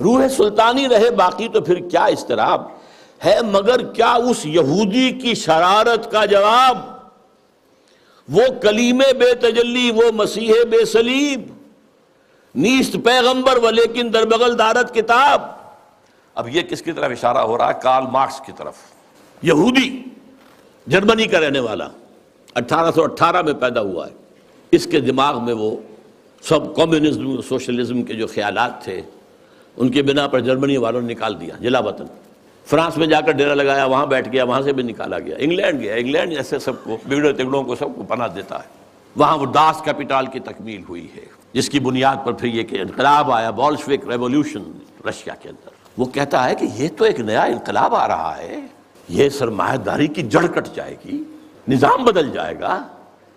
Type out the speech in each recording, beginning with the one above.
روح سلطانی رہے، باقی تو پھر کیا استراب ہے، مگر کیا اس یہودی کی شرارت کا جواب؟ وہ کلیم بے تجلی، وہ مسیح بے سلیب نیست پیغمبر و لیکن در بغل دارت کتاب۔ اب یہ کس کی طرف اشارہ ہو رہا ہے؟ کارل مارکس کی طرف۔ یہودی، جرمنی کا رہنے والا، اٹھارہ سو اٹھارہ میں پیدا ہوا ہے۔ اس کے دماغ میں وہ سب کمیونزم سوشلزم کے جو خیالات تھے ان کے بنا پر جرمنی والوں نے نکال دیا، جلا وطن۔ فرانس میں جا کر ڈیرا لگایا، وہاں بیٹھ گیا، وہاں سے بھی نکالا گیا۔ انگلینڈ گیا، انگلینڈ ایسے سب کو، بگڑے تگڑوں کو سب کو پناہ دیتا ہے۔ وہاں وہ داس کیپیٹال کی تکمیل ہوئی ہے، جس کی بنیاد پر پھر یہ کہ انقلاب آیا، بولشوک ریولوشن رشیا کے اندر۔ وہ کہتا ہے کہ یہ تو ایک نیا انقلاب آ رہا ہے، یہ سرمایہ داری کی جڑ کٹ جائے گی، نظام بدل جائے گا۔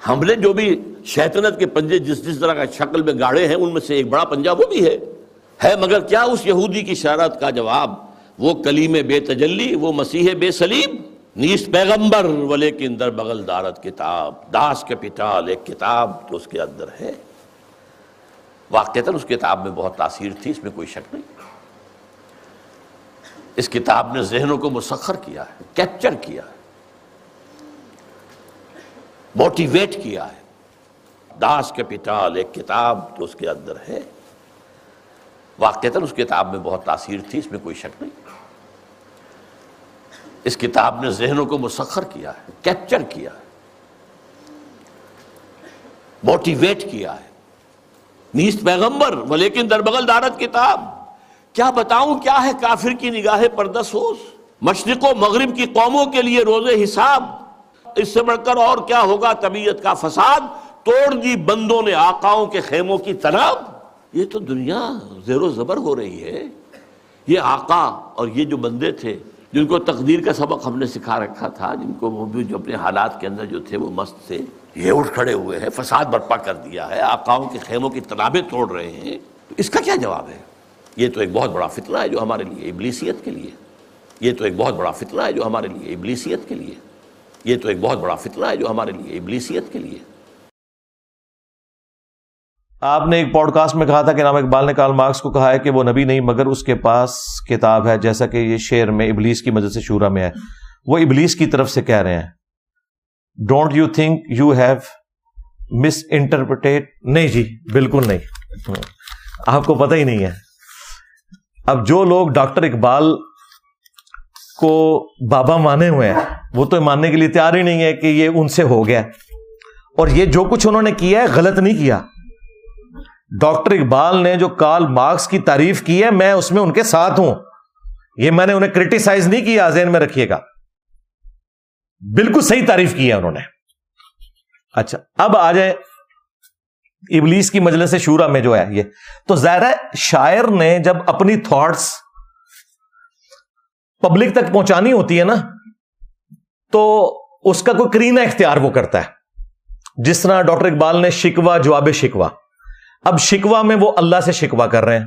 ہم نے جو بھی شیطنت کے پنجے جس جس طرح کا شکل میں گاڑے ہیں، ان میں سے ایک بڑا پنجہ وہ بھی ہے۔ ہے مگر کیا اس یہودی کی شرط کا جواب؟ وہ کلیم بے تجلی، وہ مسیح بے سلیم، نیست پیغمبر، ولیکن در بغل دارت کتاب، داس کے پٹال ایک کتاب تو اس کے اندر ہے۔ واقعتاً اس کتاب میں بہت تاثیر تھی، اس میں کوئی شک نہیں۔ اس کتاب نے ذہنوں کو مسخر کیا ہے کیپچر کیا ہے۔ موٹیویٹ کیا ہے۔ داس کیپیٹال ایک کتاب تو اس کے اندر ہے۔ واقعتاً اس کتاب میں بہت تاثیر تھی، اس میں کوئی شک نہیں۔ اس کتاب نے ذہنوں کو مسخر کیا ہے کیپچر کیا ہے موٹیویٹ کیا ہے۔ نیست پیغمبر، ولیکن در بغل دارت کتاب۔ کیا بتاؤں، کیا ہے کافر کی نگاہ پردسوس مشرق و مغرب کی قوموں کے لیے روز حساب۔ اس سے بڑھ کر اور کیا ہوگا؟ طبیعت کا فساد۔ توڑ دی بندوں نے آقاؤں کے خیموں کی تناب۔ یہ تو دنیا زیر و زبر ہو رہی ہے۔ یہ آقا اور یہ جو بندے تھے، جن کو تقدیر کا سبق ہم نے سکھا رکھا تھا، جن کو وہ بھی جو اپنے حالات کے اندر جو تھے، وہ مست تھے، یہ اٹھ کھڑے ہوئے ہیں، فساد برپا کر دیا ہے، آقاؤں کے خیموں کی تنابیں توڑ رہے ہیں۔ تو اس کا کیا جواب ہے؟ یہ تو ایک بہت بڑا فتنہ ہے جو ہمارے لیے، ابلیسیت کے لیے۔ یہ تو ایک بہت بڑا فتنہ ہے جو ہمارے لیے، ابلیسیت کے لیے۔ یہ تو ایک بہت بڑا فتنہ ہے جو ہمارے لیے، ابلیسیت کے لیے۔ آپ نے ایک پوڈ کاسٹ میں کہا تھا کہ نام اقبال نے کارل مارکس کو کہا ہے کہ وہ نبی نہیں، مگر اس کے پاس کتاب ہے، جیسا کہ یہ شعر میں ابلیس کی مدد سے شورا میں ہے۔ وہ ابلیس کی طرف سے کہہ رہے ہیں۔ Don't you think you have misinterpret نہیں جی بالکل نہیں۔ آپ کو پتہ ہی نہیں ہے۔ اب جو لوگ ڈاکٹر اقبال کو بابا مانے ہوئے ہیں، وہ تو ماننے کے لیے تیار ہی نہیں ہے کہ یہ ان سے ہو گیا۔ اور یہ جو کچھ انہوں نے کیا ہے، غلط نہیں کیا۔ ڈاکٹر اقبال نے جو کارل مارکس کی تعریف کی ہے، میں اس میں ان کے ساتھ ہوں۔ یہ میں نے انہیں کرٹیسائز نہیں کیا، ذہن میں رکھیے گا۔ بالکل صحیح تعریف کی ہے انہوں نے۔ اچھا اب آ جائے ابلیس کی مجلس شورا میں جو ہے یہ۔ تو ظاہر شاعر نے جب اپنی تھاٹس پبلک تک پہنچانی ہوتی ہے نا، تو اس کا کوئی کرینہ اختیار وہ کرتا ہے۔ جس طرح ڈاکٹر اقبال نے شکوا جواب شکوا اب شکوا میں وہ اللہ سے شکوا کر رہے ہیں۔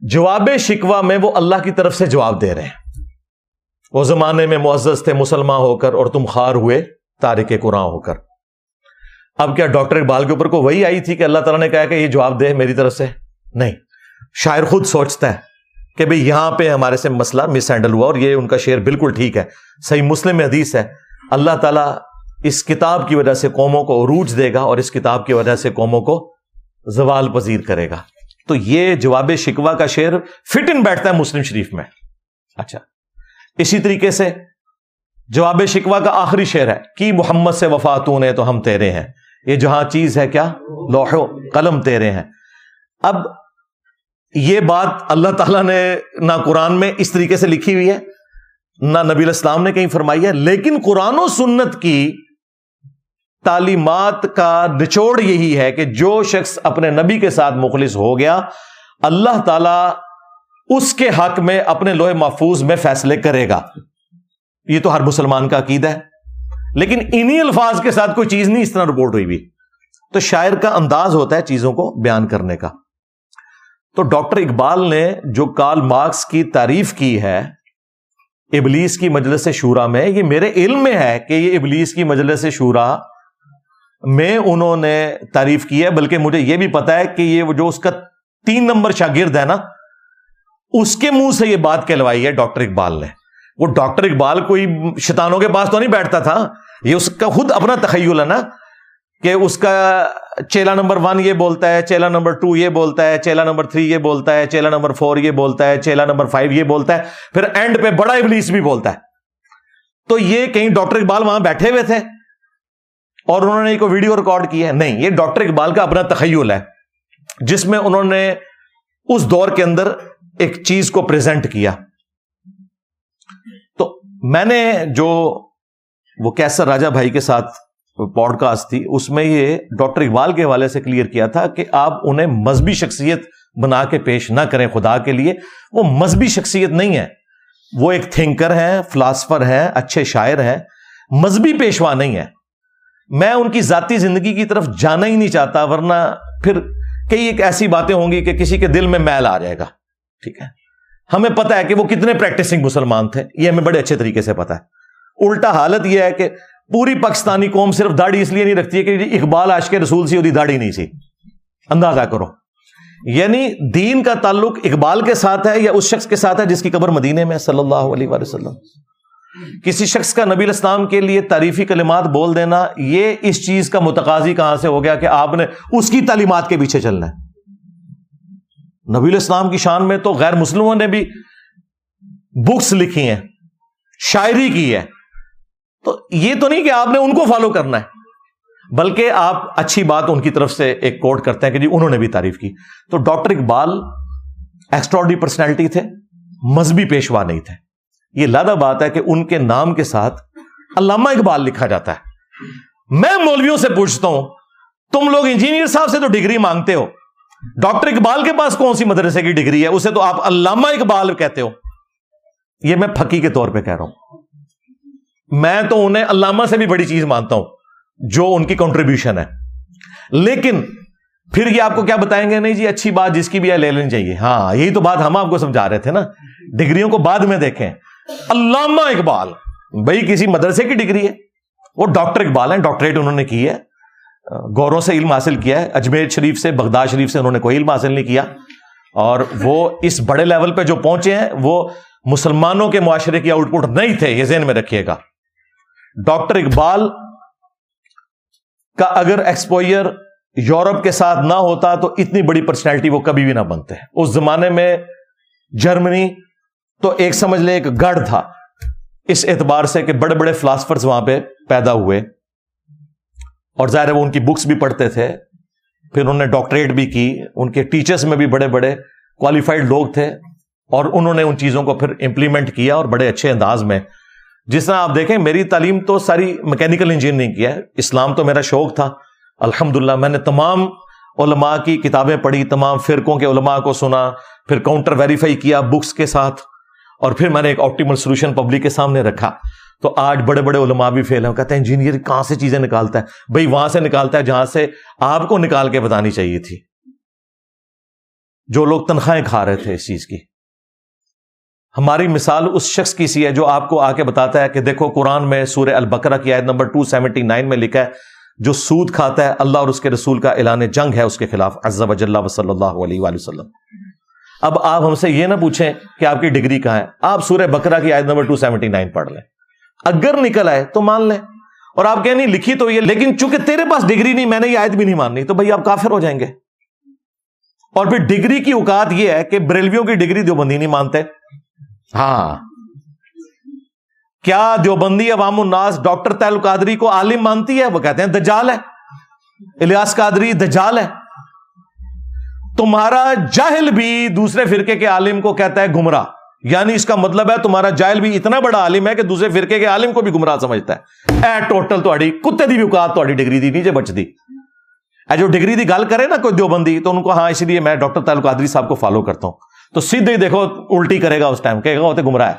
جواب شکوا میں وہ اللہ کی طرف سے جواب دے رہے ہیں۔ وہ زمانے میں معزز تھے، مسلمان ہو کر اور تم خار ہوئے، تارک قرآن ہو کر۔ اب کیا ڈاکٹر اقبال کے اوپر کو وہی آئی تھی کہ اللہ تعالیٰ نے کہا کہ یہ جواب دے میری طرف سے؟ نہیں۔ شاعر خود سوچتا ہے کہ بھئی یہاں پہ ہمارے سے مسئلہ مس ہینڈل ہوا اور یہ ان کا شعر بالکل ٹھیک ہے۔ صحیح مسلم حدیث ہے، اللہ تعالیٰ اس کتاب کی وجہ سے قوموں کو عروج دے گا اور اس کتاب کی وجہ سے قوموں کو زوال پذیر کرے گا۔ تو یہ جواب شکوا کا شعر فٹ ان بیٹھتا ہے مسلم شریف میں۔ اچھا۔ اسی طریقے سے جواب شکوا کا آخری شعر ہے۔ کہ محمد سے وفاتون ہے تو ہم تیرے ہیں۔ یہ جہاں چیز ہے کیا؟ لوح قلم تیرے ہیں۔ اب یہ بات اللہ تعالیٰ نے نہ قرآن میں اس طریقے سے لکھی ہوئی ہے، نہ نبی الاسلام نے کہیں فرمائی ہے، لیکن قرآن و سنت کی تعلیمات کا نچوڑ یہی ہے کہ جو شخص اپنے نبی کے ساتھ مخلص ہو گیا، اللہ تعالی اس کے حق میں اپنے لوہے محفوظ میں فیصلے کرے گا۔ یہ تو ہر مسلمان کا عقید ہے۔ لیکن انہی الفاظ کے ساتھ کوئی چیز نہیں اس طرح رپورٹ ہوئی بھی۔ تو شاعر کا انداز ہوتا ہے چیزوں کو بیان کرنے کا۔ تو ڈاکٹر اقبال نے جو کارل مارکس کی تعریف کی ہے، ابلیس کی مجلس شورا میں، یہ میرے علم میں ہے کہ یہ ابلیس کی مجلس شورا میں انہوں نے تعریف کی ہے، بلکہ مجھے یہ بھی پتا ہے کہ یہ جو اس کا تین نمبر شاگرد ہے نا، اس کے منہ سے یہ بات کہلوائی ہے ڈاکٹر اقبال نے۔ وہ ڈاکٹر اقبال کوئی شیطانوں کے پاس تو نہیں بیٹھتا تھا، یہ اس کا خود اپنا تخیل ہے نا کہ اس کا چیلا نمبر ون یہ بولتا ہے، چیلا نمبر ٹو یہ بولتا ہے، چیلا نمبر تھری یہ بولتا ہے، چیلا نمبر فور یہ بولتا ہے، چیلا نمبر فائیو یہ بولتا ہے، پھر اینڈ پہ بڑا ابلیس بھی بولتا ہے۔ تو یہ کہیں ڈاکٹر اقبال وہاں بیٹھے ہوئے تھے۔ اور انہوں نے ایک ویڈیو ریکارڈ کی ہے؟ نہیں، یہ ڈاکٹر اقبال کا اپنا تخیل ہے، جس میں انہوں نے اس دور کے اندر ایک چیز کو پریزنٹ کیا۔ تو میں نے جو وہ کیسر راجا بھائی کے ساتھ پوڈ کاسٹ تھی، اس میں یہ ڈاکٹر اقبال کے حوالے سے کلیئر کیا تھا کہ آپ انہیں مذہبی شخصیت بنا کے پیش نہ کریں خدا کے لیے۔ وہ مذہبی شخصیت نہیں ہے۔ وہ ایک تھنکر ہیں فلاسفر ہیں، اچھے شاعر ہیں، مذہبی پیشوا نہیں ہے میں ان کی ذاتی زندگی کی طرف جانا ہی نہیں چاہتا، ورنہ پھر کئی ایک ایسی باتیں ہوں گی کہ کسی کے دل میں میل آ جائے گا۔ ٹھیک ہے؟ ہمیں پتا ہے کہ وہ کتنے پریکٹسنگ مسلمان تھے، یہ ہمیں بڑے اچھے طریقے سے پتا ہے۔ الٹا حالت یہ ہے کہ پوری پاکستانی قوم صرف داڑھی اس لیے نہیں رکھتی ہے کہ اقبال آش کے رسول سی وہ داڑھی نہیں سی۔ اندازہ کرو۔ یعنی دین کا تعلق اقبال کے ساتھ ہے یا اس شخص کے ساتھ ہے جس کی قبر مدینے میں صلی اللہ علیہ وسلم؟ کسی شخص کا نبی الاسلام کے لیے تعریفی کلمات بول دینا، یہ اس چیز کا متقاضی کہاں سے ہو گیا کہ آپ نے اس کی تعلیمات کے پیچھے چلنا ہے؟ نبی الاسلام کی شان میں تو غیر مسلموں نے بھی بکس لکھی ہیں، شاعری کی ہے۔ تو یہ تو نہیں کہ آپ نے ان کو فالو کرنا ہے، بلکہ آپ اچھی بات ان کی طرف سے ایک کوٹ کرتے ہیں کہ جی انہوں نے بھی تعریف کی۔ تو ڈاکٹر اقبال ایکسٹراڈی پرسنالٹی تھے، مذہبی پیشوا نہیں تھے۔ یہ لادہ بات ہے کہ ان کے نام کے ساتھ علامہ اقبال لکھا جاتا ہے۔ میں مولویوں سے پوچھتا ہوں، تم لوگ انجینئر صاحب سے تو ڈگری مانگتے ہو۔ ڈاکٹر اقبال کے پاس کون سی مدرسے کی ڈگری ہے؟ اسے تو آپ علامہ اقبال کہتے ہو۔ یہ میں پھکی کے طور پہ کہہ رہا ہوں۔ میں تو انہیں علامہ سے بھی بڑی چیز مانتا ہوں، جو ان کی کنٹریبیوشن ہے۔ لیکن پھر یہ آپ کو کیا بتائیں گے؟ نہیں جی اچھی بات جس کی بھی ہے، لے لینی چاہیے۔ ہاں یہی تو بات ہم آپ کو سمجھا رہے تھے نا۔ ڈگریوں کو بعد میں دیکھیں۔ علامہ اقبال، بھائی کسی مدرسے کی ڈگری ہے، وہ ڈاکٹر اقبال ہیں، ڈاکٹریٹ انہوں نے کی ہے گوروں سے علم حاصل کیا ہے، اجمیر شریف سے، بغداد شریف سے انہوں نے کوئی علم حاصل نہیں کیا، اور وہ اس بڑے لیول پہ جو پہنچے ہیں، وہ مسلمانوں کے معاشرے کی آؤٹ پٹ نہیں تھے، یہ ذہن میں رکھیے گا۔ ڈاکٹر اقبال کا اگر ایکسپوئر یورپ کے ساتھ نہ ہوتا تو اتنی بڑی پرسنالٹی وہ کبھی بھی نہ بنتے۔ اس زمانے میں جرمنی تو ایک سمجھ لے ایک گڑھ تھا۔ اس اعتبار سے کہ بڑے بڑے فلاسفرز وہاں پہ پیدا ہوئے۔ اور ظاہر وہ ان کی بکس بھی پڑھتے تھے۔ پھر انہوں نے ڈاکٹریٹ بھی کی۔ ان کے ٹیچرز میں بھی بڑے بڑے کوالیفائڈ لوگ تھے۔ اور انہوں نے ان چیزوں کو پھر امپلیمنٹ کیا اور بڑے اچھے انداز میں۔ جس طرح آپ دیکھیں، میری تعلیم تو ساری میکینیکل انجینئرنگ کیا ہے۔ اسلام تو میرا شوق تھا۔ الحمد میں نے تمام علماء کی کتابیں پڑھی، تمام فرقوں کے علماء کو سنا، پھر کاؤنٹر ویریفائی کیا بکس کے ساتھ۔ اور پھر میں نے ایک آپٹیمل سولوشن پبلک کے سامنے رکھا۔ تو آج بڑے بڑے علماء بھی فیل ہیں۔ کہتے ہیں انجینئر کہاں سے چیزیں نکالتا ہے؟ بھائی، وہاں سے نکالتا ہے جہاں سے آپ کو نکال کے بتانی چاہیے تھی۔ جو لوگ تنخواہیں کھا رہے تھے اس چیز کی۔ ہماری مثال اس شخص کی سی ہے جو آپ کو آ کے بتاتا ہے کہ دیکھو، قرآن میں سورہ البقرہ کی آیت نمبر 279 میں لکھا ہے، جو سود کھاتا ہے، اللہ اور اس کے رسول کا اعلان جنگ ہے اس کے خلاف، عز و صلی اللہ علیہ وآلہ وسلم۔ اب آپ ہم سے یہ نہ پوچھیں کہ آپ کی ڈگری کہاں ہے۔ آپ سورہ بکرا کی آیت نمبر 279 پڑھ لیں۔ اگر نکل آئے تو مان لیں۔ اور آپ کہیں نہیں لکھی تو یہ لیکن چونکہ تیرے پاس ڈگری نہیں میں نے یہ آیت بھی نہیں ماننی تو بھائی آپ کافر ہو جائیں گے۔ اور پھر ڈگری کی اوقات یہ ہے کہ بریلویوں کی ڈگری دیوبندی نہیں مانتے۔ ہاں۔ کیا دیوبندی عوام الناس ڈاکٹر تیل قادری کو عالم مانتی ہے؟ وہ کہتے ہیں دجال ہے۔ الیاس قادری دجال ہے۔ تمہارا جاہل بھی دوسرے فرقے کے عالم کو کہتا ہے گمراہ۔ یعنی اس کا مطلب ہے تمہارا جاہل بھی اتنا بڑا عالم ہے کہ دوسرے فرقے کے عالم کو بھی گمراہ سمجھتا ہے۔ اے ٹوٹل تاری کتے دی بھی اوقات تاری ڈگری دی نیچے بچ دی اے جو ڈگری دی گل کرے نا کوئی دیوبندی تو ان کو ہاں اس لیے میں ڈاکٹر تعلق قادری صاحب کو فالو کرتا ہوں۔ تو سیدھے ہی دیکھو الٹی کرے گا اس ٹائم کہے گا ہوتے گمراہ ہے۔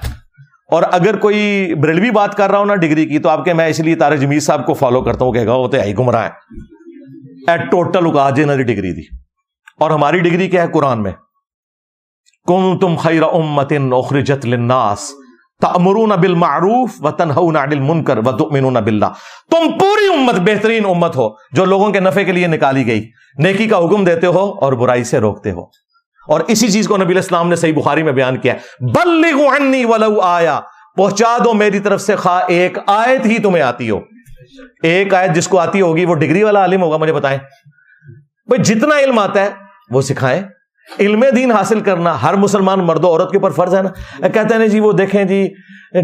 اور اگر کوئی بریلوی بات کر رہا ہوں نا ڈگری کی تو آپ کے میں اس لیے تارے جمیز صاحب کو فالو کرتا ہوں کہے گا ہوتے آئی گمراہ ہے۔ اے ٹوٹل اوقات جی ڈگری دی۔ اور ہماری ڈگری کیا ہے قرآن میں؟ کم تم خیر امت اخرجت للناس تأمرون بالمعروف و تنہون عن المنکر و تؤمنون باللہ۔ تم پوری امت، بہترین امت ہو جو لوگوں کے نفع کے لیے نکالی گئی۔ نیکی کا حکم دیتے ہو اور برائی سے روکتے ہو۔ اور اسی چیز کو نبی السلام نے صحیح بخاری میں بیان کیا بلغوا عنی ولو آیا۔ پہنچا دو میری طرف سے خواہ ایک آیت ہی تمہیں آتی ہو۔ ایک آیت جس کو آتی ہوگی وہ ڈگری والا عالم ہوگا، مجھے بتائیں۔ بھائی، جتنا علم آتا ہے وہ سکھائیں علم دین حاصل کرنا، ہر مسلمان مرد و عورت کے اوپر فرض ہے نا۔ کہتے ہیں جی وہ دیکھیں جی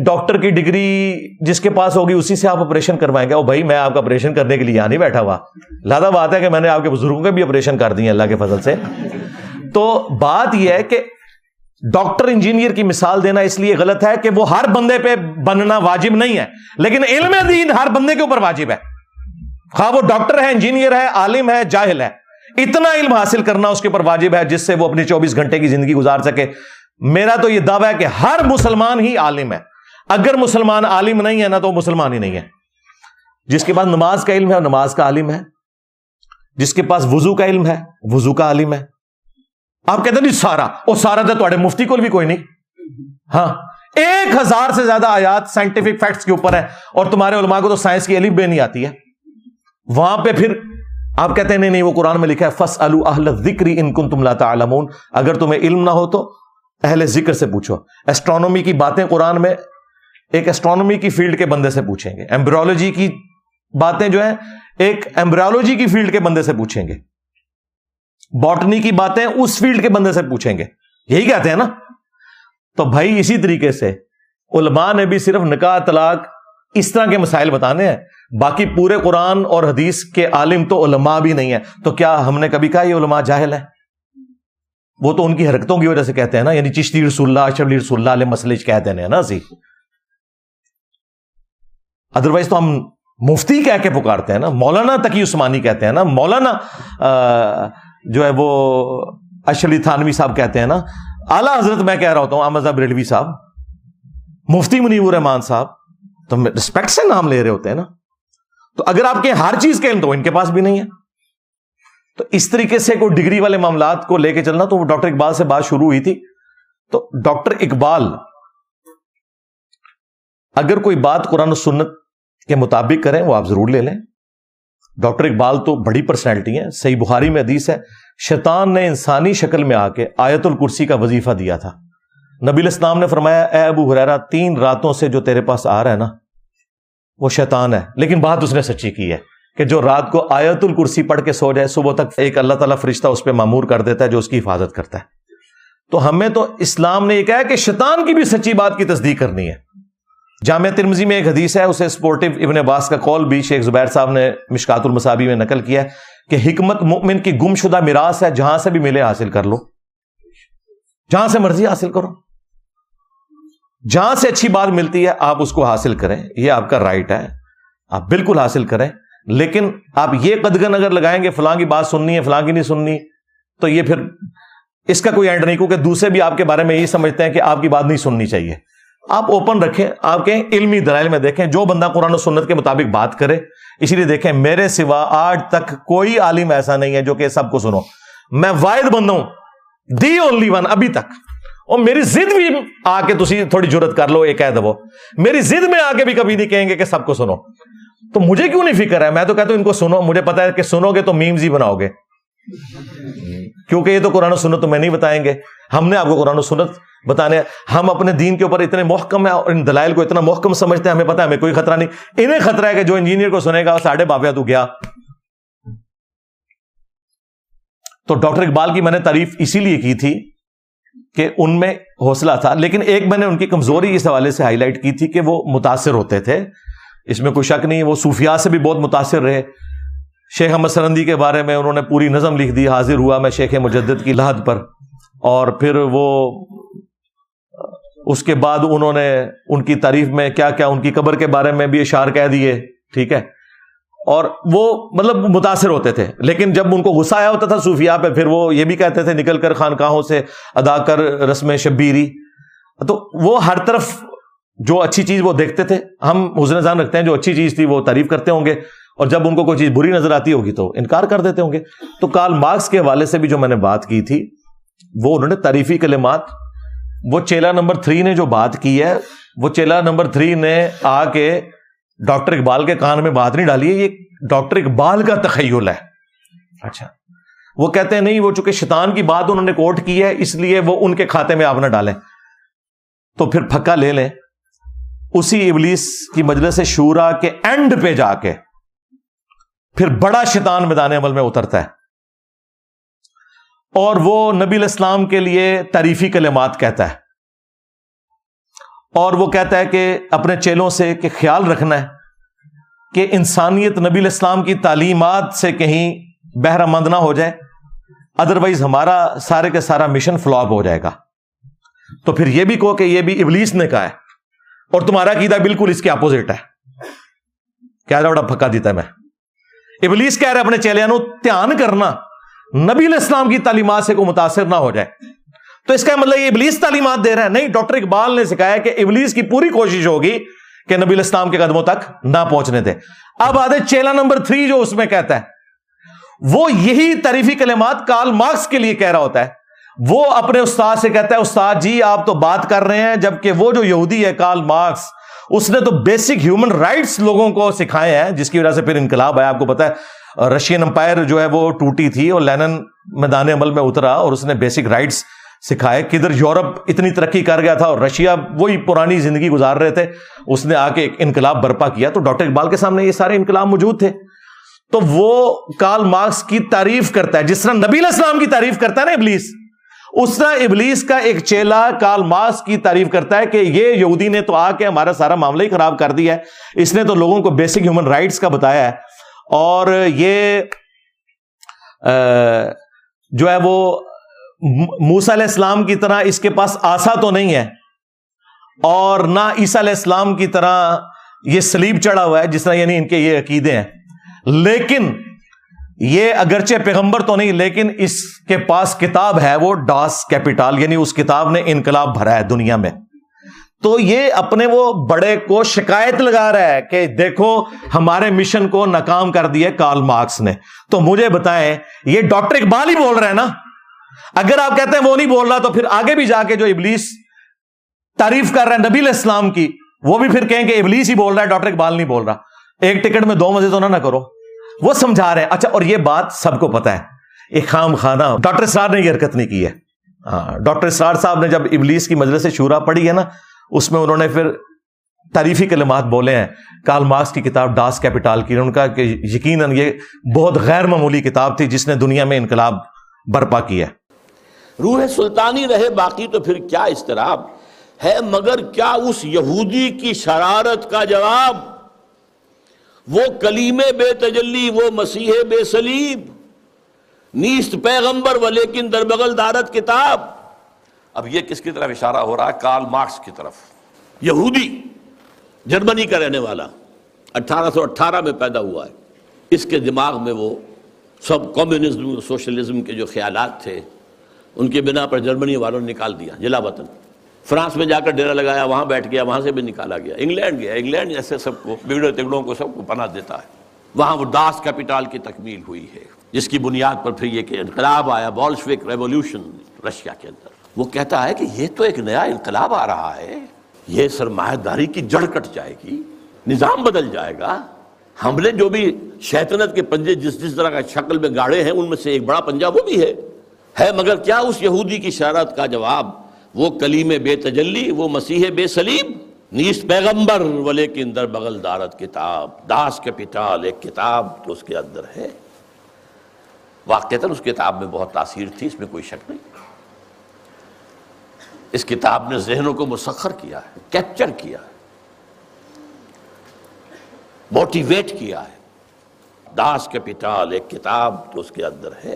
ڈاکٹر کی ڈگری جس کے پاس ہوگی، اسی سے آپ آپریشن کروائیں گے۔ او بھائی، میں آپ کا آپریشن کرنے کے لیے یہاں نہیں بیٹھا ہوا۔ لادہ بات ہے کہ میں نے آپ کے بزرگوں کے بھی آپریشن کر دیے اللہ کے فضل سے۔ تو بات یہ ہے کہ ڈاکٹر انجینئر کی مثال دینا اس لیے غلط ہے کہ وہ ہر بندے پہ بننا واجب نہیں ہے، لیکن علم دین ہر بندے کے اوپر واجب ہے۔ ہاں وہ ڈاکٹر ہے، انجینئر ہے، عالم ہے، جاہل ہے۔ اتنا علم حاصل کرنا اس کے اوپر واجب ہے جس سے وہ اپنی چوبیس گھنٹے کی زندگی گزار سکے۔ میرا تو یہ دعویٰ ہے کہ ہر مسلمان ہی عالم ہے۔ اگر مسلمان عالم نہیں ہے نا تو وہ مسلمان ہی نہیں ہے۔ جس کے پاس نماز کا علم ہے نماز کا عالم ہے۔ جس کے پاس وضو کا علم ہے، وضو کا عالم ہے۔ آپ کہتے ہیں سارا۔ وہ سارا تو تھوڑے مفتی کو بھی کوئی نہیں۔ ہاں۔ ایک ہزار سے زیادہ آیات سائنٹیفک فیکٹس کے اوپر ہے اور تمہارے علماء کو تو سائنس کی علم بے نہیں آتی ہے۔ وہاں پہ پھر آپ کہتے ہیں، نہیں نہیں، وہ قرآن میں لکھا ہے فس ذکری ان کن تم لاتا اگر تمہیں علم نہ ہو تو اہل ذکر سے پوچھو۔ ایسٹرانومی کی باتیں قرآن میں ایک ایسٹرانومی کی فیلڈ کے بندے سے پوچھیں گے۔ ایمبرولوجی کی باتیں جو ہیں، ایک ایمبرولوجی کی فیلڈ کے بندے سے پوچھیں گے۔ باٹنی کی باتیں اس فیلڈ کے بندے سے پوچھیں گے۔ یہی کہتے ہیں نا؟ تو بھائی، اسی طریقے سے علماء نے بھی صرف نکاح طلاق اس طرح کے مسائل بتانے ہیں۔ باقی پورے قرآن اور حدیث کے عالم تو علماء بھی نہیں ہے تو کیا ہم نے کبھی کہا یہ علماء جاہل ہے وہ تو ان کی حرکتوں کی وجہ سے کہتے ہیں نا یعنی چشتی رسول اللہ، اشرف رسول اللہ علیہ مسلج کہتے ہیں نا سی ادروائز تو ہم مفتی کہہ کے پکارتے ہیں نا، مولانا تقی عثمانی کہتے ہیں نا۔ مولانا جو ہے وہ اشلی تھانوی صاحب کہتے ہیں نا۔ اعلیٰ حضرت میں کہہ رہا ہوتا ہوں، احمد ریڈوی صاحب، مفتی منیب الرحمان صاحب۔ تو رسپیکٹ سے نام لے رہے ہوتے ہیں نا۔ تو اگر آپ کے ہر چیز کے علم تو ان کے پاس بھی نہیں ہے۔ تو اس طریقے سے کوئی ڈگری والے معاملات کو لے کے چلنا تو وہ ڈاکٹر اقبال سے بات شروع ہوئی تھی۔ تو ڈاکٹر اقبال، اگر کوئی بات قرآن و سنت کے مطابق کریں وہ آپ ضرور لے لیں۔ ڈاکٹر اقبال تو بڑی پرسنالٹی ہے صحیح بخاری میں حدیث ہے، شیطان نے انسانی شکل میں آ کے آیت الکرسی کا وظیفہ دیا تھا۔ نبی الاسلام نے فرمایا، اے ابو حریرا تین راتوں سے جو تیرے پاس آ رہا ہے نا، وہ شیطان ہے۔ لیکن بات اس نے سچی کی ہے کہ جو رات کو آیت الکرسی پڑھ کے سو جائے، صبح تک ایک اللہ تعالیٰ فرشتہ اس پہ معمور کر دیتا ہے جو اس کی حفاظت کرتا ہے۔ تو ہمیں تو اسلام نے یہ کہا کہ شیطان کی بھی سچی بات کی تصدیق کرنی ہے۔ جامع ترمزی میں ایک حدیث ہے، اسے سپورٹو ابن عباس کا کال بھی شیخ زبیر صاحب نے مشکات المصابی میں نقل کیا ہے کہ حکمت مؤمن کی گم شدہ میراث ہے، جہاں سے بھی ملے حاصل کر لو۔ جہاں سے مرضی حاصل کرو۔ جہاں سے اچھی بات ملتی ہے، آپ اس کو حاصل کریں۔ یہ آپ کا رائٹ ہے۔ آپ بالکل حاصل کریں۔ لیکن آپ یہ قدگن اگر لگائیں گے، فلاں کی بات سننی ہے، فلاں کی نہیں سننی، تو یہ پھر اس کا کوئی اینڈ نہیں، کیونکہ دوسرے بھی آپ کے بارے میں یہی سمجھتے ہیں کہ آپ کی بات نہیں سننی چاہیے۔ آپ اوپن رکھیں، آپ کے علمی دلائل میں دیکھیں، جو بندہ قرآن و سنت کے مطابق بات کرے، اسی لیے دیکھیں، میرے سوا آج تک کوئی عالم ایسا نہیں ہے جو کہ سب کو سنو۔ میں واحد بندہ ہوں، دی اونلی ون ابھی تک۔ اور میری ضد بھی آ کے تھی تھوڑی ضرورت کر لو یہ کہہ دو میری ضد میں آ کے بھی کبھی نہیں کہیں گے کہ سب کو سنو۔ تو مجھے کیوں نہیں فکر ہے؟ میں تو کہتا ہوں ان کو سنو، مجھے پتا ہے کہ سنو گے تو میمز ہی بناؤ گے۔ کیونکہ یہ تو قرآن و سنت تو میں نہیں بتائیں گے۔ ہم نے آپ کو قرآن و سنت بتانے ہم اپنے دین کے اوپر اتنے محکم ہیں اور ان دلائل کو اتنا محکم سمجھتے ہیں، ہمیں پتا ہے، ہمیں کوئی خطرہ نہیں۔ انہیں خطرہ ہے کہ جو انجینئر کو سنے گا، ساڑھے بابیا تو گیا۔ تو ڈاکٹر اقبال کی میں نے تعریف اسی لیے کی تھی کہ ان میں حوصلہ تھا۔ لیکن ایک میں نے ان کی کمزوری اس حوالے سے ہائی لائٹ کی تھی کہ وہ متاثر ہوتے تھے۔ اس میں کوئی شک نہیں، وہ صوفیات سے بھی بہت متاثر رہے۔ شیخ احمد سرندی کے بارے میں انہوں نے پوری نظم لکھ دی، حاضر ہوا میں شیخ مجدد کی لحد پر۔ اور پھر وہ، اس کے بعد انہوں نے ان کی تعریف میں کیا کیا، ان کی قبر کے بارے میں بھی اشار کہہ دیے۔ ٹھیک ہے۔ اور وہ مطلب متاثر ہوتے تھے۔ لیکن جب ان کو غصہ آیا ہوتا تھا صوفیہ پہ، پھر وہ یہ بھی کہتے تھے، نکل کر خانقاہوں سے ادا کر رسم شبیری۔ تو وہ ہر طرف جو اچھی چیز وہ دیکھتے تھے۔ ہم حسن نظام رکھتے ہیں، جو اچھی چیز تھی وہ تعریف کرتے ہوں گے۔ اور جب ان کو کوئی چیز بری نظر آتی ہوگی تو انکار کر دیتے ہوں گے۔ تو کال مارکس کے حوالے سے بھی جو میں نے بات کی تھی، وہ انہوں نے تعریفی کلمات، وہ چیلا نمبر تھری نے جو بات کی ہے، وہ چیلا نمبر تھری نے آ کے ڈاکٹر اقبال کے کان میں بات نہیں ڈالی ہے یہ ڈاکٹر اقبال کا تخیل ہے۔ اچھا۔ وہ کہتے ہیں نہیں وہ چونکہ شیطان کی بات انہوں نے کوٹ کی ہے اس لیے وہ ان کے کھاتے میں آپ نہ ڈالیں۔ تو پھر پھکا لے لیں۔ اسی ابلیس کی مجلس شورا کے اینڈ پہ جا کے پھر بڑا شیطان میدان عمل میں اترتا ہے۔ اور وہ نبی الاسلام کے لیے تعریفی کلمات کہتا ہے۔ اور وہ کہتا ہے کہ اپنے چیلوں سے کہ خیال رکھنا ہے کہ انسانیت نبی الاسلام کی تعلیمات سے کہیں بہرہ مند نہ ہو جائے ادروائز ہمارا سارے کے سارا مشن فلاپ ہو جائے گا۔ تو پھر یہ بھی کہو کہ یہ بھی ابلیس نے کہا ہے اور تمہارا قیدا بالکل اس کے اپوزٹ ہے۔ کیا بڑا پھکا دیتا ہے میں۔ ابلیس کہہ رہے اپنے چیلیا نو دھیان کرنا، نبی الاسلام کی تعلیمات سے کوئی متاثر نہ ہو جائے۔ تو اس کا مطلب یہ ابلیس تعلیمات دے رہا ہے نہیں، ڈاکٹر اقبال نے سکھایا کہ ابلیس کی پوری کوشش ہوگی کہ نبی الاسلام کے قدموں تک نہ پہنچنے دے اب آدھے چیلا نمبر تھری جو اس میں کہتا ہے، وہ یہی تعریفی کلمات کال مارکس کے لیے کہہ رہا ہوتا ہے۔ وہ اپنے استاد سے کہتا ہے، استاد جی آپ تو بات کر رہے ہیں، جبکہ وہ جو یہودی ہے کال مارکس، اس نے تو بیسک ہیومن رائٹس لوگوں کو سکھائے ہیں، جس کی وجہ سے پھر انقلاب ہے آپ کو پتا ہے رشین امپائر جو ہے وہ ٹوٹی تھی اور لینن میدان عمل میں اترا اور اس نے بیسک رائٹس سکھائے کدھر یورپ اتنی ترقی کر گیا تھا اور رشیا وہی پرانی زندگی گزار رہے تھے، اس نے آ کے ایک انقلاب برپا کیا۔ تو ڈاکٹر اقبال کے سامنے یہ سارے انقلاب موجود تھے۔ تو وہ کال مارکس کی تعریف کرتا ہے، جس طرح نبی السلام کی تعریف کرتا ہے نا ابلیس، اس طرح ابلیس کا ایک چیلا کال مارکس کی تعریف کرتا ہے کہ یہ یہودی نے تو آ کے ہمارا سارا معاملہ ہی خراب کر دیا ہے۔ اس نے تو لوگوں کو بیسک ہیومن رائٹس کا بتایا ہے۔ اور یہ جو ہے وہ موسا علیہ السلام کی طرح اس کے پاس آسا تو نہیں ہے اور نہ عیسیٰ علیہ السلام کی طرح یہ سلیب چڑھا ہوا ہے، جس طرح یعنی ان کے یہ عقیدے ہیں۔ لیکن یہ اگرچہ پیغمبر تو نہیں، لیکن اس کے پاس کتاب ہے، وہ ڈاس کیپیٹال یعنی اس کتاب نے انقلاب بھرا ہے دنیا میں۔ تو یہ اپنے وہ بڑے کو شکایت لگا رہا ہے کہ دیکھو ہمارے مشن کو ناکام کر دیا کارل مارکس نے۔ تو مجھے بتائیں، یہ ڈاکٹر اقبال ہی بول رہے ہیں نا؟ اگر آپ کہتے ہیں وہ نہیں بول رہا تو پھر آگے بھی جا کے جو ابلیس تعریف کر رہے ہیں نبی الاسلام کی، وہ بھی پھر کہیں کہ ابلیس ہی بول رہا ہے، ڈاکٹر اقبال نہیں بول رہا۔ ایک ٹکٹ میں دو مزے تو نہ کرو۔ وہ سمجھا رہے ہیں۔ اچھا اور یہ بات سب کو پتا ہے۔ ایک خام خانہ، ڈاکٹر سار نے یہ حرکت نہیں کی ہے۔ ہاں ڈاکٹر سار صاحب نے جب ابلیس کی مجلس سے شورا پڑھی ہے نا، اس میں انہوں نے پھر تعریفی کلمات بولے ہیں۔ کال مارکس کی کتاب ڈاس کیپیٹال کی، ان کا کہ یقیناً یہ بہت غیر معمولی کتاب تھی جس نے دنیا میں انقلاب برپا کیا۔ روح سلطانی رہے، باقی تو پھر کیا استراب ہے مگر کیا اس یہودی کی شرارت کا جواب؟ وہ کلیم بے تجلی وہ مسیح بے سلیب نیست پیغمبر و لیکن دربغل دارت کتاب۔ اب یہ کس کی طرف اشارہ ہو رہا ہے؟ کارل مارکس کی طرف۔ یہودی، جرمنی کا رہنے والا، اٹھارہ سو اٹھارہ میں پیدا ہوا ہے۔ اس کے دماغ میں وہ سب کمیونزم، سوشلزم کے جو خیالات تھے ان کے بنا پر جرمنی والوں نے نکال دیا، جلا وطن۔ فرانس میں جا کر ڈیرا لگایا، وہاں بیٹھ گیا، وہاں سے بھی نکالا گیا۔ انگلینڈ گیا، انگلینڈ ایسے سب کو بگڑے تگڑوں کو سب کو پناہ دیتا ہے۔ وہاں وہ داس کیپیٹال کی تکمیل ہوئی ہے، جس کی بنیاد پر پھر یہ کہ انقلاب آیا، بولشوک ریولوشن رشیا کے اندر۔ وہ کہتا ہے کہ یہ تو ایک نیا انقلاب آ رہا ہے، یہ سرمایہ داری کی جڑ کٹ جائے گی، نظام بدل جائے گا۔ ہم نے جو بھی شیطنت کے پنجے جس جس طرح کا شکل میں گاڑے ہیں، ان میں سے ایک بڑا پنجہ وہ بھی ہے۔ ہے، مگر کیا اس یہودی کی شرارت کا جواب؟ وہ کلیم بے تجلی، وہ مسیح بے سلیم نیس پیغمبر و لیکن در بغل دارت کتاب، داس کے پٹال ایک کتاب تو اس کے اندر ہے۔ واقعتاً اس کتاب میں بہت تاثیر تھی، اس میں کوئی شک نہیں۔ اس کتاب نے ذہنوں کو مسخر کیا ہے، کیپچر کیا ہے، موٹیویٹ کیا ہے۔ داس کے پٹال ایک کتاب تو اس کے اندر ہے۔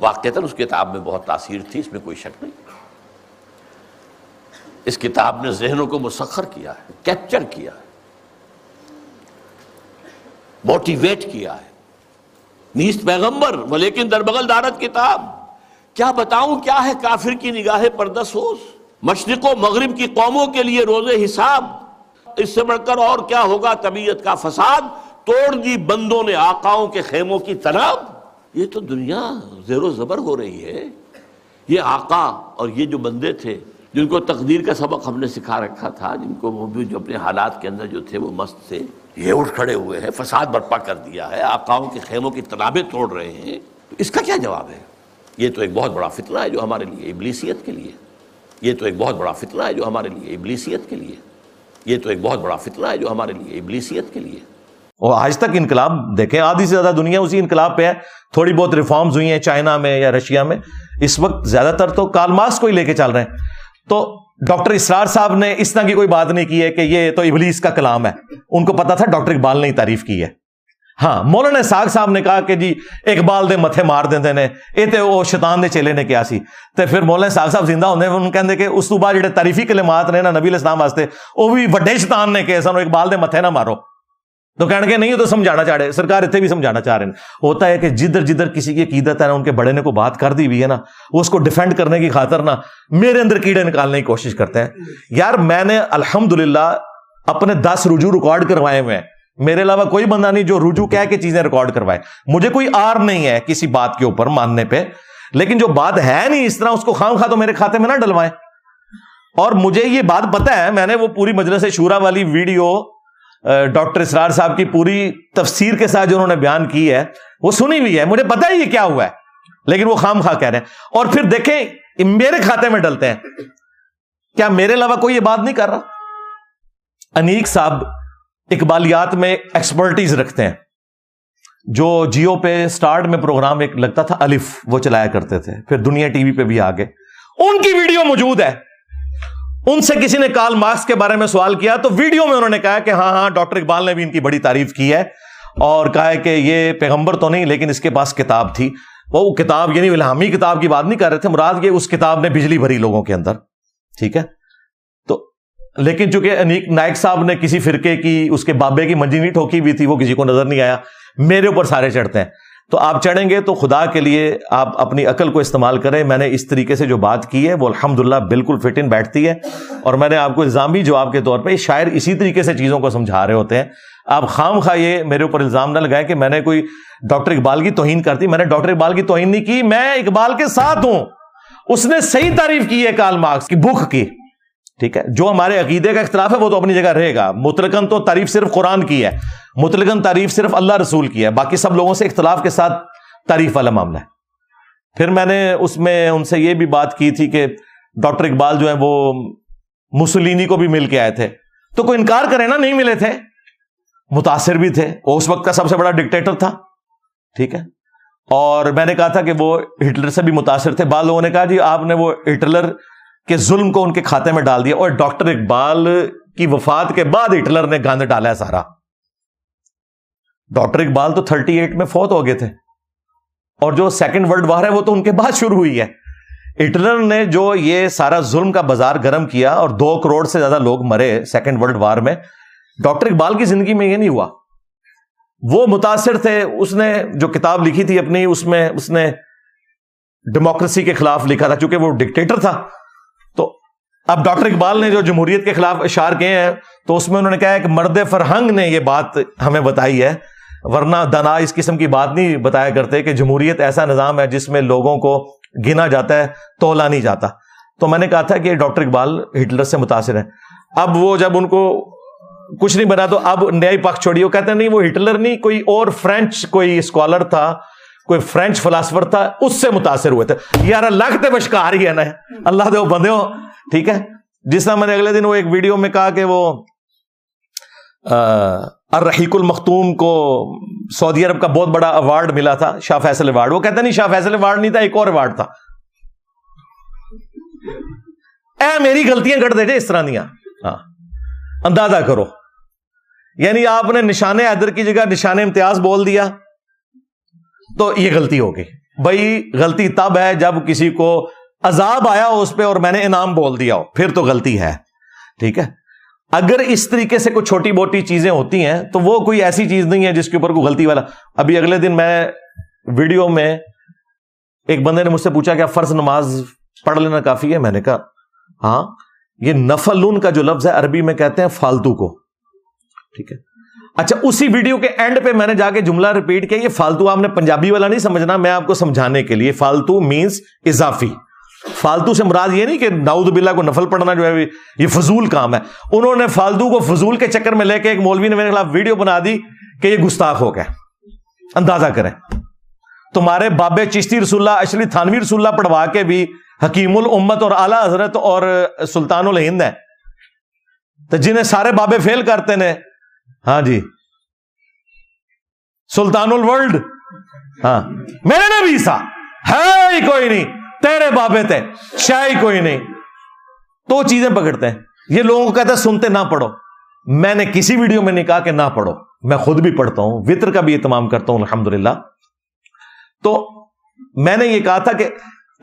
واقعتاً اس کتاب میں بہت تاثیر تھی، اس میں کوئی شک نہیں۔ اس کتاب نے ذہنوں کو مسخر کیا ہے کیپچر کیا ہے موٹیویٹ کیا ہے۔ نیست پیغمبر وہ لیکن دربغل دارت کتاب، کیا بتاؤں کیا ہے کافر کی نگاہ پردسوس مشرق و مغرب کی قوموں کے لیے روز حساب۔ اس سے بڑھ کر اور کیا ہوگا؟ طبیعت کا فساد، توڑ دی بندوں نے آقاؤں کے خیموں کی تناب۔ یہ تو دنیا زیر و زبر ہو رہی ہے۔ یہ آقا اور یہ جو بندے تھے، جن کو تقدیر کا سبق ہم نے سکھا رکھا تھا، جن کو وہ بھی جو اپنے حالات کے اندر جو تھے، وہ مست تھے، یہ اٹھ کھڑے ہوئے ہیں، فساد برپا کر دیا ہے، آقاؤں کے خیموں کی تنابیں توڑ رہے ہیں۔ تو اس کا کیا جواب ہے؟ یہ تو ایک بہت بڑا فتنہ ہے جو ہمارے لیے، ابلیسیت کے لیے۔ یہ تو ایک بہت بڑا فتنہ ہے جو ہمارے لیے، ابلیسیت کے لیے۔ یہ تو ایک بہت بڑا فتنہ ہے جو ہمارے لیے، ابلیسیت کے لیے۔ اور آج تک انقلاب دیکھیں، آدھی سے زیادہ دنیا اسی انقلاب پہ ہے۔ تھوڑی بہت ریفارمز ہوئی ہیں چائنا میں یا رشیا میں۔ اس وقت زیادہ تر تو کالماس کو ہی لے کے چل رہے ہیں۔ تو ڈاکٹر اسرار صاحب نے اس طرح کی کوئی بات نہیں کی ہے کہ یہ تو ابلیس کا کلام ہے۔ ان کو پتا تھا ڈاکٹر اقبال نے تعریف کی ہے۔ ہاں مولانا ساگ صاحب نے کہا کہ جی اقبال دے متھے مار دیں نے، یہ تو وہ شیطان دے چیلے نے کیا سی۔ تو پھر مولانا ساگ صاحب زندہ ہونے ان کہتے کہ اس تو بعد جڑے تعریفی کلمات نے نا نبی الاسلام واسطے، وہ بھی وڈے شیطان نے کہ سنو اقبال دے متھے نہ مارو۔ تو کہنے کے نہیں تو سمجھانا چاہ رہے سرکار اتنے بھی سمجھانا چاہ رہے ہیں۔ ہوتا ہے کہ جدھر جدھر کسی کی عقیدت ہے نا، ان کے بڑے نے کو بات کر دی ہوئی ہے نا، وہ اس کو ڈیفینڈ کرنے کی خاطر نا میرے اندر کیڑے نکالنے کی کوشش کرتے ہیں۔ یار، میں نے الحمد اپنے دس رجوع ریکارڈ کروائے ہوئے ہیں۔ میرے علاوہ کوئی بندہ نہیں جو رجوع کہہ کے چیزیں ریکارڈ کروائے۔ مجھے کوئی آر نہیں ہے کسی بات کے اوپر ماننے پہ۔ لیکن جو بات ہے نہیں، اس طرح اس کو خام خواہ تو میرے کھاتے میں نہ ڈلوائیں۔ اور مجھے یہ بات پتا ہے، میں نے وہ پوری مجلس شورا والی ویڈیو ڈاکٹر اسرار صاحب کی پوری تفسیر کے ساتھ جو انہوں نے بیان کی ہے، وہ سنی ہوئی ہے۔ مجھے پتا ہی یہ کیا ہوا ہے، لیکن وہ خام خواہ کہہ رہے ہیں۔ اور پھر دیکھیں میرے کھاتے میں ڈلتے ہیں۔ کیا میرے علاوہ کوئی یہ بات نہیں کر رہا؟ انیک صاحب اقبالیات میں ایکسپرٹیز رکھتے ہیں۔ جو جیو پہ سٹارٹ میں پروگرام ایک لگتا تھا، الف وہ چلایا کرتے تھے۔ پھر دنیا ٹی وی پہ بھی آگے۔ ان کی ویڈیو موجود ہے۔ ان سے کسی نے کال مارکس کے بارے میں سوال کیا تو ویڈیو میں انہوں نے کہا کہ ہاں ہاں ڈاکٹر اقبال نے بھی ان کی بڑی تعریف کی ہے اور کہا ہے کہ یہ پیغمبر تو نہیں، لیکن اس کے پاس کتاب تھی۔ وہ کتاب یعنی الہامی کتاب کی بات نہیں کر رہے تھے، مراد یہ اس کتاب نے بجلی بھری لوگوں کے اندر، ٹھیک ہے؟ تو لیکن چونکہ انیک نائک صاحب نے کسی فرقے کی، اس کے بابے کی منجی نہیں ٹھوکی ہوئی تھی، وہ کسی کو نظر نہیں آیا۔ میرے اوپر سارے چڑھتے ہیں۔ تو آپ چڑھیں گے تو خدا کے لیے آپ اپنی عقل کو استعمال کریں۔ میں نے اس طریقے سے جو بات کی ہے وہ الحمد بالکل فٹ ان بیٹھتی ہے۔ اور میں نے آپ کو الزامی جواب کے طور پہ شاعر اسی طریقے سے چیزوں کو سمجھا رہے ہوتے ہیں۔ آپ خام خواہ یہ میرے اوپر الزام نہ لگائے کہ میں نے کوئی ڈاکٹر اقبال کی توہین کرتی میں نے ڈاکٹر اقبال کی توہین نہیں کی، میں اقبال کے ساتھ ہوں۔ اس نے صحیح تعریف کی ہے کال مارکس کی بک کی۔ ٹھیک ہے؟ جو ہمارے عقیدے کا اختلاف ہے، وہ تو اپنی جگہ رہے گا۔ متلقن تو تعریف صرف قرآن کی ہے متلقن تعریف صرف اللہ رسول کی ہے، باقی سب لوگوں سے اختلاف کے ساتھ تعریف والا معاملہ ہے۔ پھر میں نے اس میں ان سے یہ بھی بات کی تھی کہ ڈاکٹر اقبال جو ہے وہ مسولینی کو بھی مل کے آئے تھے۔ تو کوئی انکار کرے نا، نہیں ملے تھے۔ متاثر بھی تھے۔ وہ اس وقت کا سب سے بڑا ڈکٹیٹر تھا۔ ٹھیک ہے؟ اور میں نے کہا تھا کہ وہ ہٹلر سے بھی متاثر تھے۔ بعض لوگوں نے کہا جی آپ نے وہ ہٹلر کے ظلم کو ان کے کھاتے میں ڈال دیا اور ڈاکٹر اقبال کی وفات کے بعد ہٹلر نے گاند ڈالا ہے سارا ڈاکٹر اقبال تو تھرٹی ایٹ میں فوت ہو گئے تھے۔ اور جو سیکنڈ ورلڈ وار ہے وہ تو ان کے بعد شروع ہوئی ہے۔ ہٹلر نے جو یہ سارا ظلم کا بازار گرم کیا اور دو کروڑ سے زیادہ لوگ مرے سیکنڈ ورلڈ وار میں، ڈاکٹر اقبال کی زندگی میں یہ نہیں ہوا۔ وہ متاثر تھے، اس نے جو کتاب لکھی تھی اپنی، اس میں، اس نے ڈیموکریسی کے خلاف لکھا تھا، چونکہ وہ ڈکٹیٹر تھا۔ اب ڈاکٹر اقبال نے جو جمہوریت کے خلاف اشار کیے ہیں، تو اس میں انہوں نے کہا کہ مرد فرہنگ نے یہ بات ہمیں بتائی ہے، ورنہ دنا اس قسم کی بات نہیں بتایا کرتے کہ جمہوریت ایسا نظام ہے جس میں لوگوں کو گنا جاتا ہے، تولا نہیں جاتا۔ تو میں نے کہا تھا کہ ڈاکٹر اقبال ہٹلر سے متاثر ہے اب وہ جب ان کو کچھ نہیں بنا تو اب نیائی پک چھوڑی۔ وہ کہتے ہیں، نہیں، وہ ہٹلر نہیں، کوئی اور فرینچ، کوئی اسکالر تھا، کوئی فرینچ فلاسفر تھا، اس سے متاثر ہوئے تھے۔ یار اللہ کے بشکار ہی ہے نا۔ اللہ دے بندے ہو ٹھیک ہے؟ جس طرح میں نے اگلے دن وہ ایک ویڈیو میں کہا کہ وہ الرحیق المختوم کو سعودی عرب کا بہت بڑا اوارڈ ملا تھا، شاہ فیصل ایوارڈ وہ کہتے نہیں، شاہ فیصل ایوارڈ نہیں تھا، ایک اور ایوارڈ تھا۔ اے، میری غلطیاں کر دے جے اس طرح دیا۔ ہاں۔ اندازہ کرو۔ یعنی آپ نے نشان حیدر کی جگہ نشان امتیاز بول دیا، تو یہ غلطی ہوگی بھائی، غلطی تب ہے جب کسی کو عذاب آیا ہو اس پہ اور میں نے انعام بول دیا ہو، پھر تو غلطی ہے۔ ٹھیک ہے؟ اگر اس طریقے سے کوئی چھوٹی موٹی چیزیں ہوتی ہیں، تو وہ کوئی ایسی چیز نہیں ہے جس کے اوپر کوئی غلطی والا۔ ابھی اگلے دن میں ویڈیو میں ایک بندے نے مجھ سے پوچھا کہ فرض نماز پڑھ لینا کافی ہے؟ میں نے کہا ہاں یہ نفلون کا جو لفظ ہے عربی میں کہتے ہیں فالتو کو۔ ٹھیک ہے؟ اچھا اسی ویڈیو کے اینڈ پہ میں نے جا کے جملہ ریپیٹ کیا، یہ فالتو آپ نے پنجابی والا نہیں سمجھنا، میں آپ کو سمجھانے کے لیے۔ فالتو مینس اضافی۔ فالتو سے مراد یہ نہیں کہ داؤد بلا کو نفل پڑھنا جو ہے یہ فضول کام ہے۔ انہوں نے فالتو کو فضول کے چکر میں لے کے ایک مولوی نے میرے خلاف ویڈیو بنا دی کہ یہ گستاخ ہو گیا اندازہ کریں۔ تمہارے بابے چشتی رسول اللہ، اشلی تھانوی رسول اللہ پڑھوا کے بھی حکیم الامت اور اعلی حضرت اور سلطان الہند ہے تو جنہیں سارے بابے فیل کرتے نے ہاں جی۔ سلطان الورلڈ۔ ہاں۔ میرے نے بھی سا ہے ہی کوئی نہیں۔ تیرے بابے تھے شاہی کوئی نہیں۔ تو چیزیں پکڑتے ہیں۔ یہ لوگوں کو کہتے ہیں، سنتے نہ پڑھو۔ میں نے کسی ویڈیو میں نہیں کہا کہ نہ پڑھو۔ میں خود بھی پڑھتا ہوں، وطر کا بھی اہتمام کرتا ہوں الحمد تو میں نے یہ کہا تھا کہ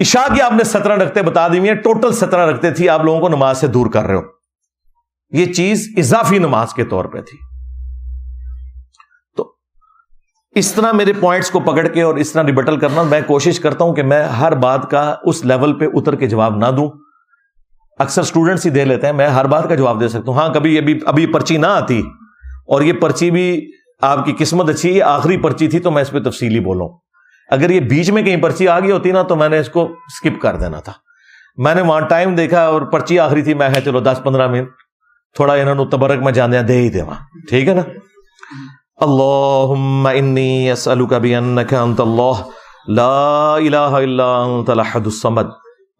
عشاء کی آپ نے سترہ رکھتے بتا دی ٹوٹل سترہ رکھتے تھی آپ لوگوں کو نماز سے دور کر رہے ہو۔ یہ چیز اضافی نماز کے طور پہ تھی۔ اس طرح میرے پوائنٹس کو پکڑ کے اور اس طرح ریبٹل کرنا، میں کوشش کرتا ہوں کہ میں ہر بات کا اس لیول پہ اتر کے جواب نہ دوں۔ اکثر اسٹوڈنٹس ہی دے لیتے ہیں، میں ہر بات کا جواب دے سکتا ہوں۔ ہاں کبھی ابھی ابھی پرچی نہ آتی اور یہ پرچی بھی آپ کی قسمت اچھی، یہ آخری پرچی تھی تو میں اس پہ تفصیلی بولوں۔ اگر یہ بیچ میں کہیں پرچی آ گئی ہوتی نا تو میں نے اس کو اسکپ کر دینا تھا۔ میں نے وہاں ٹائم دیکھا اور پرچی آخری تھی، میں چلو دس پندرہ منٹ، تھوڑا انہوں نے تبرک میں جانے دے ہی دے وہاں ٹھیک ہے نا؟ اللهم اني اسالك بانك انت الله. لا اله الا انت الاحد الصمد.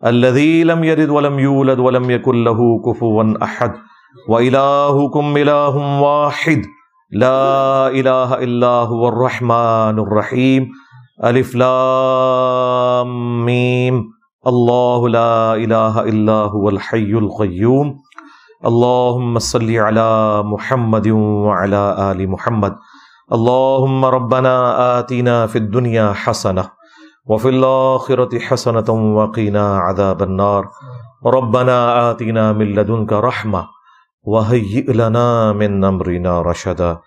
الذي لم يلد ولم يولد ولم يكن له كفوا احد والهكم اله واحد. لا اله الا هو الرحمن الرحيم. الف لام ميم. الله لا اله الا هو الحي القيوم. اللهم صل على محمد وعلى ال محمد. اللهم ربنا آتنا في الدنيا حسنة وفي الآخرة حسنة وقنا عذاب النار. ربنا آتنا من لدنك رحمة وهيئ لنا من أمرنا رشدا.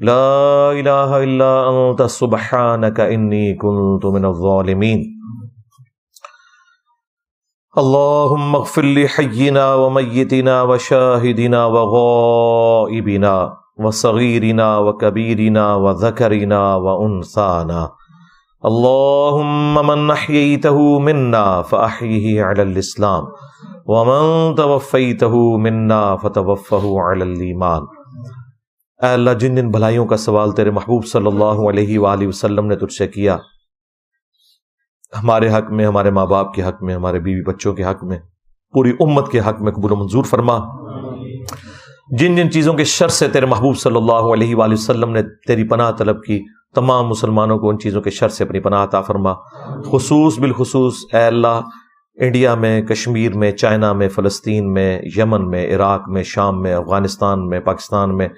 لا إله إلا أنت، سبحانك إني كنت من الظالمين. اللهم اغفر لحينا وميتنا وشاهدنا وغائبنا. وصغيرنا وكبيرنا وذكرنا وأنثانا اللهم من أحييته منا فأحيه على الإسلام ومن توفيته منا فتوفه على الإيمان اے اللہ، جن جن بھلائیوں کا سوال تیرے محبوب صلی اللہ علیہ وآلہ وسلم نے تجھ سے کیا، ہمارے حق میں، ہمارے ماں باپ کے حق میں، ہمارے بیوی بچوں کے حق میں، پوری امت کے حق میں قبول و منظور فرما۔ جن جن چیزوں کے شر سے تیرے محبوب صلی اللہ علیہ وآلہ وسلم نے تیری پناہ طلب کی، تمام مسلمانوں کو ان چیزوں کے شر سے اپنی پناہ عطا فرما۔ خصوص بالخصوص، اے اللہ، انڈیا میں، کشمیر میں، چائنا میں، فلسطین میں، یمن میں، عراق میں، شام میں، افغانستان میں، پاکستان میں،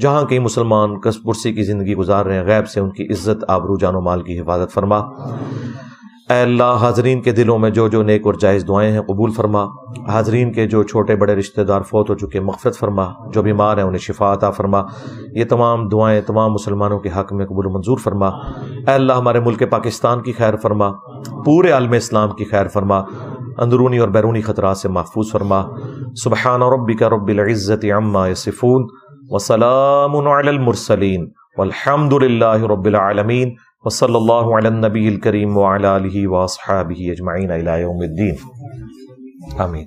جہاں کئی مسلمان کس پرسی کی زندگی گزار رہے ہیں، غیب سے ان کی عزت، آبرو، جان و مال کی حفاظت فرما۔ اے اللہ، حاضرین کے دلوں میں جو جو نیک اور جائز دعائیں ہیں قبول فرما۔ حاضرین کے جو چھوٹے بڑے رشتہ دار فوت ہو چکے، مغفرت فرما۔ جو بیمار ہیں، انہیں شفا عطا فرما۔ یہ تمام دعائیں، تمام مسلمانوں کے حق میں قبول و منظور فرما۔ اے اللہ، ہمارے ملک پاکستان کی خیر فرما۔ پورے عالم اسلام کی خیر فرما۔ اندرونی اور بیرونی خطرات سے محفوظ فرما۔ سبحان ربی کا رب العزت عما یصفون وسلام علی المرسلین۔ والحمد للہ رب العالمین۔ وصلی اللہ علی النبی الکریم وعلی آلہ واصحابہ اجمعین الى یوم الدین. آمین.